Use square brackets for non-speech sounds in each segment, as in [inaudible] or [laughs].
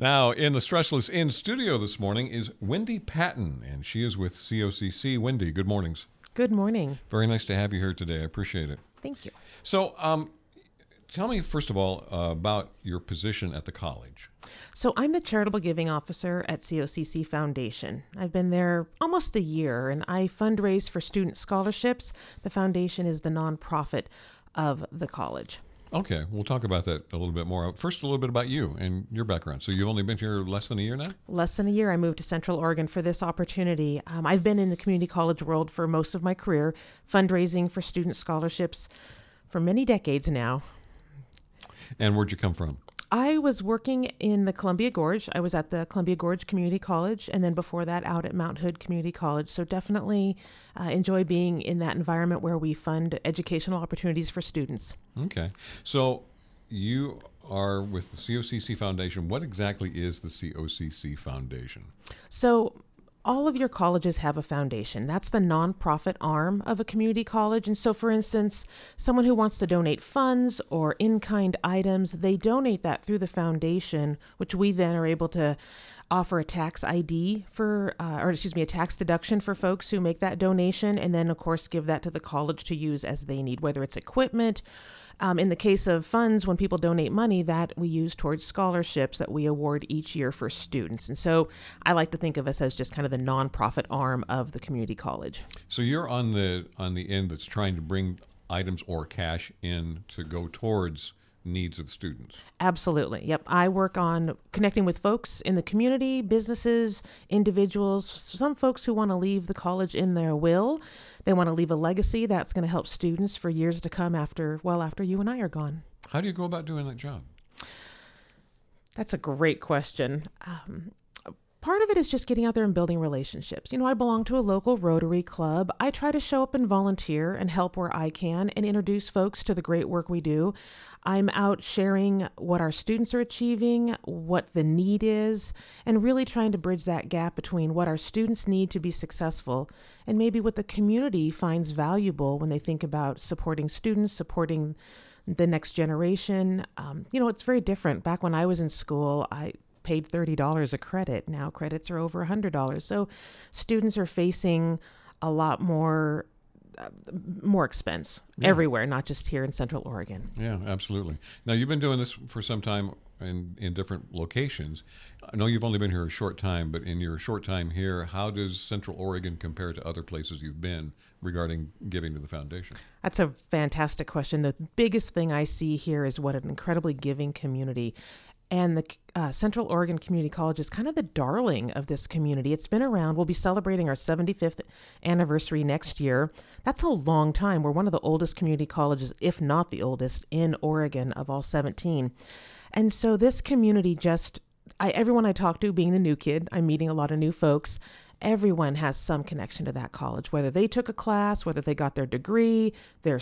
Now, in the Stressless In studio this morning is Wendy Patton, and she is with COCC. Wendy, good mornings. Good morning. Very nice to have you here today. I appreciate it. Thank you. So, um, tell me, first of all, uh, about your position at the college. So, I'm the charitable giving officer at COCC Foundation. I've been there almost a year and I fundraise for student scholarships. The foundation is the nonprofit of the college. Okay, we'll talk about that a little bit more. First, a little bit about you and your background. So, you've only been here less than a year now? Less than a year. I moved to Central Oregon for this opportunity. Um, I've been in the community college world for most of my career, fundraising for student scholarships for many decades now. And where'd you come from? I was working in the Columbia Gorge. I was at the Columbia Gorge Community College, and then before that, out at Mount Hood Community College. So definitely uh, enjoy being in that environment where we fund educational opportunities for students. Okay. So, you are with the COCC Foundation. What exactly is the COCC Foundation? So all of your colleges have a foundation. That's the nonprofit arm of a community college. And so, for instance, someone who wants to donate funds or in kind items, they donate that through the foundation, which we then are able to offer a tax ID for, uh, or excuse me, a tax deduction for folks who make that donation. And then, of course, give that to the college to use as they need, whether it's equipment. Um, in the case of funds, when people donate money, that we use towards scholarships that we award each year for students. And so I like to think of us as just kind of the nonprofit arm of the community college. So you're on the on the end that's trying to bring items or cash in to go towards needs of students. Absolutely. Yep. I work on connecting with folks in the community, businesses, individuals, some folks who want to leave the college in their will. They want to leave a legacy that's going to help students for years to come after, well, after you and I are gone. How do you go about doing that job? That's a great question. Um, part of it is just getting out there and building relationships. You know, I belong to a local Rotary Club. I try to show up and volunteer and help where I can and introduce folks to the great work we do. I'm out sharing what our students are achieving, what the need is, and really trying to bridge that gap between what our students need to be successful and maybe what the community finds valuable when they think about supporting students, supporting the next generation. Um, you know, it's very different. Back when I was in school, I paid $30 a credit. Now credits are over $100. So students are facing a lot more uh, more expense yeah. everywhere, not just here in Central Oregon. Yeah, absolutely. Now you've been doing this for some time in in different locations. I know you've only been here a short time, but in your short time here, how does Central Oregon compare to other places you've been regarding giving to the foundation? That's a fantastic question. The biggest thing I see here is what an incredibly giving community and the uh, Central Oregon Community College is kind of the darling of this community. It's been around. We'll be celebrating our 75th anniversary next year. That's a long time. We're one of the oldest community colleges, if not the oldest, in Oregon of all 17. And so this community just, I, everyone I talk to, being the new kid, I'm meeting a lot of new folks. Everyone has some connection to that college, whether they took a class, whether they got their degree, their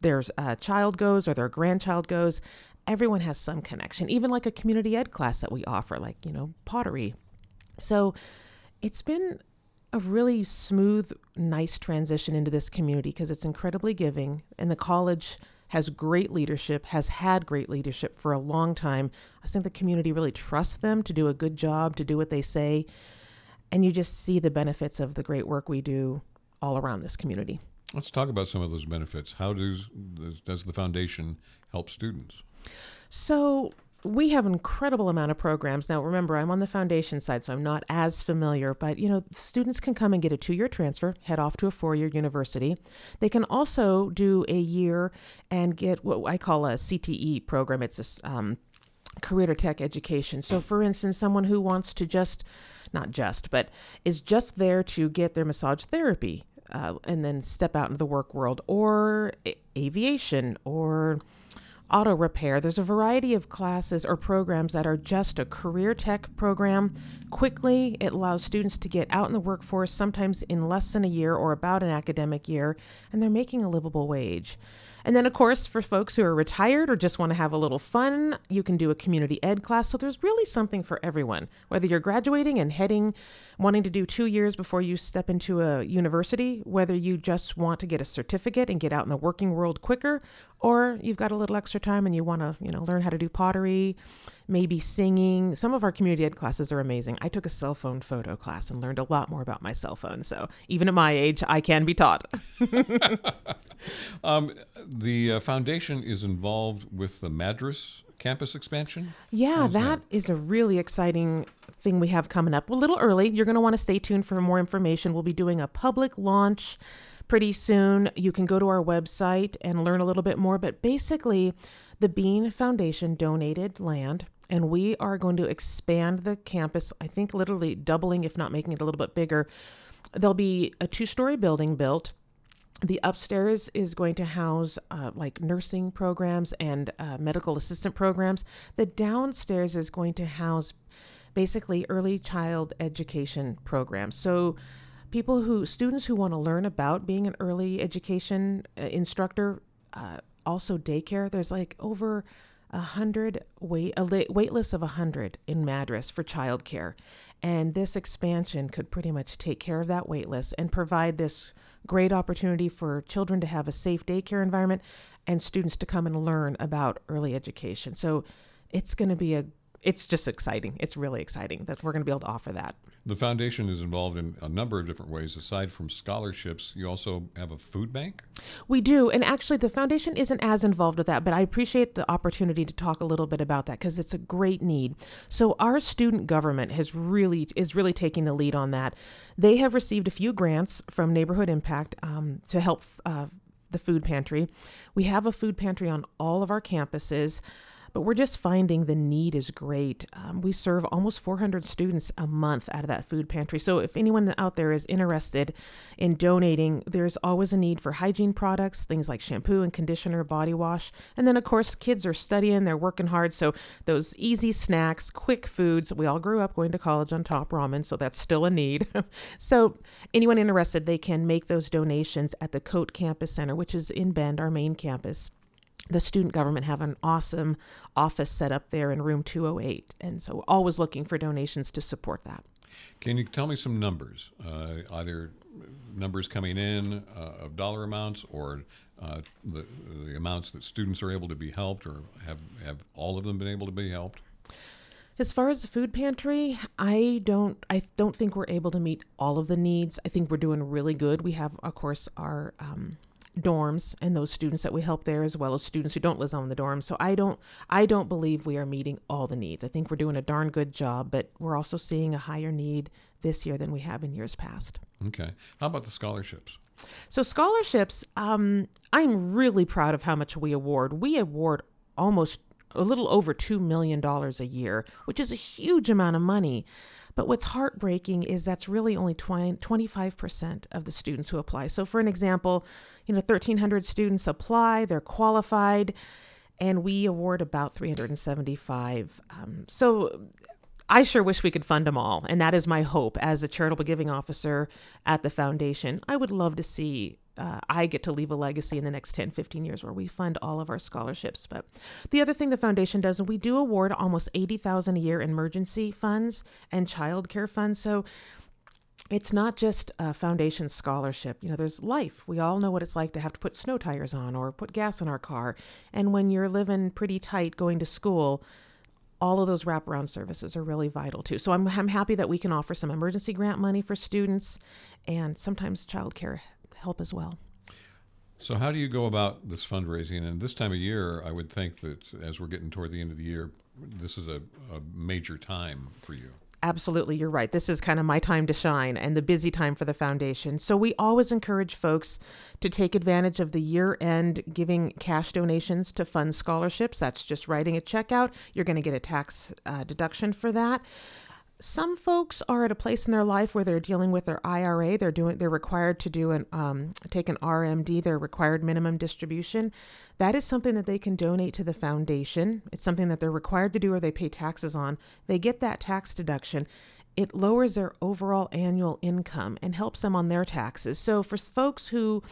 their uh, child goes or their grandchild goes everyone has some connection, even like a community ed class that we offer, like, you know, pottery. So it's been a really smooth, nice transition into this community because it's incredibly giving. And the college has great leadership, has had great leadership for a long time. I think the community really trusts them to do a good job, to do what they say. And you just see the benefits of the great work we do all around this community. Let's talk about some of those benefits. How does, does the foundation help students? So we have incredible amount of programs. Now remember i'm on the foundation side so i'm not as familiar but you know students can come and get a two-year transfer head off to a four-year university. They can also do a year and get what i call a cte program. It's a um, career to tech education. So for instance someone who wants to just not just but is just there to get their massage therapy uh, and then step out into the work world or a- aviation or auto repair. There's a variety of classes or programs that are just a career tech program. Quickly, it allows students to get out in the workforce, sometimes in less than a year or about an academic year, and they're making a livable wage. And then, of course, for folks who are retired or just want to have a little fun, you can do a community ed class. So there's really something for everyone. Whether you're graduating and heading, wanting to do two years before you step into a university, whether you just want to get a certificate and get out in the working world quicker, or you've got a little extra time and you want to, you know, learn how to do pottery, maybe singing. Some of our community ed classes are amazing. I took a cell phone photo class and learned a lot more about my cell phone. So even at my age, I can be taught. [laughs] um, the uh, foundation is involved with the Madras campus expansion? Yeah, that, that is a really exciting thing we have coming up. A little early. You're going to want to stay tuned for more information. We'll be doing a public launch pretty soon. You can go to our website and learn a little bit more. But basically, the Bean Foundation donated land, and we are going to expand the campus, I think literally doubling, if not making it a little bit bigger. There'll be a two story building built. The upstairs is going to house uh, like nursing programs and uh, medical assistant programs. The downstairs is going to house basically early child education programs. So, people who students who want to learn about being an early education uh, instructor uh, also daycare there's like over a hundred wait a wait list of a hundred in madras for childcare and this expansion could pretty much take care of that wait list and provide this great opportunity for children to have a safe daycare environment and students to come and learn about early education so it's going to be a it's just exciting. It's really exciting that we're going to be able to offer that. The foundation is involved in a number of different ways. Aside from scholarships, you also have a food bank? We do. And actually, the foundation isn't as involved with that, but I appreciate the opportunity to talk a little bit about that because it's a great need. So, our student government has really is really taking the lead on that. They have received a few grants from NeighborImpact um, to help uh, the food pantry. We have a food pantry on all of our campuses but we're just finding the need is great. Um, we serve almost 400 students a month out of that food pantry. So if anyone out there is interested in donating, there's always a need for hygiene products, things like shampoo and conditioner, body wash. And then, of course, kids are studying, they're working hard. So those easy snacks, quick foods. We all grew up going to college on top ramen, so that's still a need. [laughs] so anyone interested, they can make those donations at the Coats Campus Center, which is in Bend, our main campus the student government have an awesome office set up there in room 208 and so always looking for donations to support that can you tell me some numbers uh, either numbers coming in uh, of dollar amounts or uh, the, the amounts that students are able to be helped or have, have all of them been able to be helped as far as the food pantry, I don't I don't think we're able to meet all of the needs. I think we're doing really good. We have, of course, our um, dorms and those students that we help there as well as students who don't live on the dorms so i don't i don't believe we are meeting all the needs. I think we're doing a darn good job but we're also seeing a higher need this year than we have in years past. Okay. How about the scholarships? So scholarships um, i'm really proud of how much we award. We award almost a little over $2 million a year which is a huge amount of money but what's heartbreaking is that's really only 20, 25% of the students who apply. So, for an example, you know, 1,300 students apply, they're qualified, and we award about 375. Um, so, I sure wish we could fund them all. And that is my hope as a charitable giving officer at the foundation. I would love to see uh, I get to leave a legacy in the next 10, 15 years where we fund all of our scholarships. But the other thing the foundation does, and we do award almost 80,000 a year in emergency funds and child care funds. So it's not just a foundation scholarship. You know, there's life. We all know what it's like to have to put snow tires on or put gas in our car. And when you're living pretty tight going to school, all of those wraparound services are really vital too. So I'm, I'm happy that we can offer some emergency grant money for students and sometimes childcare help as well. So, how do you go about this fundraising? And this time of year, I would think that as we're getting toward the end of the year, this is a, a major time for you. Absolutely, you're right. This is kind of my time to shine and the busy time for the foundation. So, we always encourage folks to take advantage of the year end giving cash donations to fund scholarships. That's just writing a check out. You're going to get a tax uh, deduction for that some folks are at a place in their life where they're dealing with their IRA. They're doing they're required to do an um, take an RMD, their required minimum distribution. That is something that they can donate to the foundation. It's something that they're required to do or they pay taxes on. They get that tax deduction. It lowers their overall annual income and helps them on their taxes. So for folks who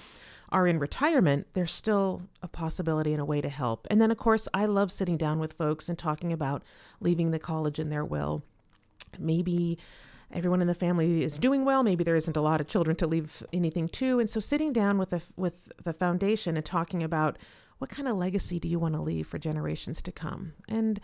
are in retirement, there's still a possibility and a way to help. And then, of course, I love sitting down with folks and talking about leaving the college in their will maybe everyone in the family is doing well maybe there isn't a lot of children to leave anything to and so sitting down with the with the foundation and talking about what kind of legacy do you want to leave for generations to come and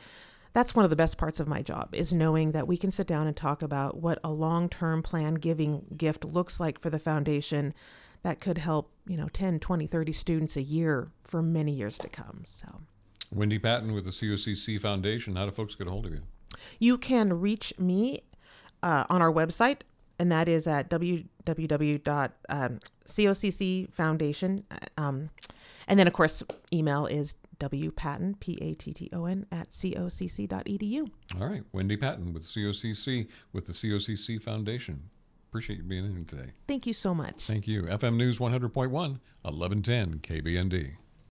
that's one of the best parts of my job is knowing that we can sit down and talk about what a long-term plan giving gift looks like for the foundation that could help, you know, 10, 20, 30 students a year for many years to come. So Wendy Patton with the COCC Foundation. How do folks get a hold of you? You can reach me uh, on our website, and that is at www.coccfoundation. Um, and then, of course, email is wpatton, P-A-T-T-O-N, at cocc.edu. All right, Wendy Patton with COCC with the COCC Foundation. Appreciate you being in today. Thank you so much. Thank you. FM News 100.1, 1110 KBND.